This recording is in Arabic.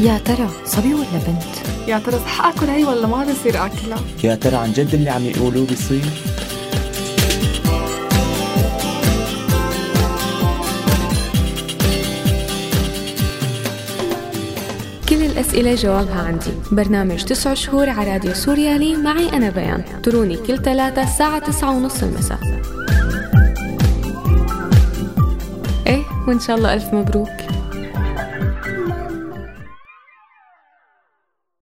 يا ترى صبي ولا بنت؟ يا ترى صح أكل هي ولا ما بصير اكلها؟ يا ترى عن جد اللي عم يقولوه بصير؟ كل الأسئلة جوابها عندي برنامج تسع شهور على راديو سوريالي معي أنا بيان تروني كل ثلاثة الساعة تسعة ونص المساء إيه وإن شاء الله ألف مبروك